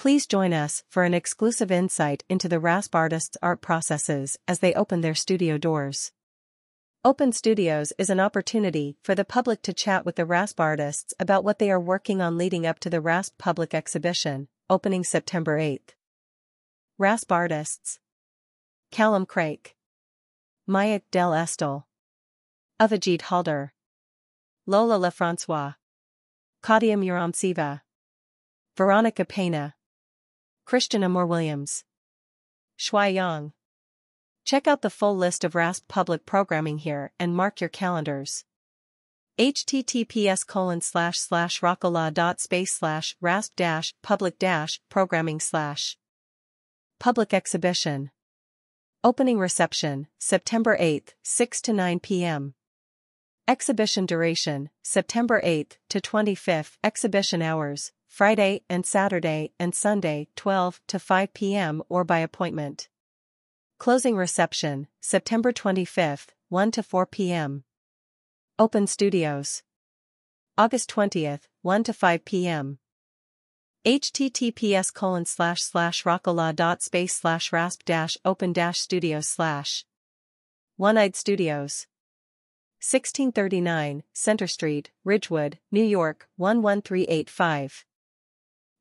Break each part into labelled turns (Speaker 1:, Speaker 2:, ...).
Speaker 1: Please join us for an exclusive insight into the RASP artists' art processes as they open their studio doors. Open Studios is an opportunity for the public to chat with the RASP artists about what they are working on leading up to the RASP public exhibition, opening September 8th. RASP artists. Callum Craik, Maya Del Estel, Avijit Halder, Lola Lefrancois, Claudia Muramtseva, Veronica Pena, Christian Amor Williams, Shui Yang. Check out the full list of RASP public programming here and mark your calendars. https colon slash slash space slash rasp dash public dash programming slash Public exhibition. Opening reception, September 8, 6 to 9 p.m. Exhibition duration, September 8 to 25. Exhibition hours, Friday and Saturday and Sunday 12 to 5 p.m. or by appointment. Closing reception, September 25, 1 to 4 p.m. Open Studios. August 20th, 1 to 5 p.m. https colon slash slash dot space slash rasp dash open dash studios slash One-Eyed Studios 1639, Center Street, Ridgewood, New York, 11385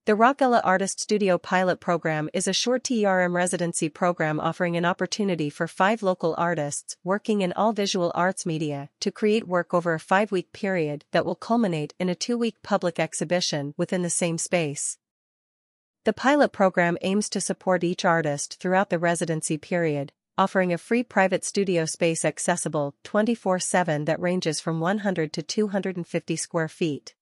Speaker 1: the Rockella Artist Studio Pilot Program is a short TRM residency program offering an opportunity for five local artists working in all visual arts media to create work over a five-week period that will culminate in a two-week public exhibition within the same space. The pilot program aims to support each artist throughout the residency period, offering a free private studio space accessible 24-7 that ranges from 100 to 250 square feet.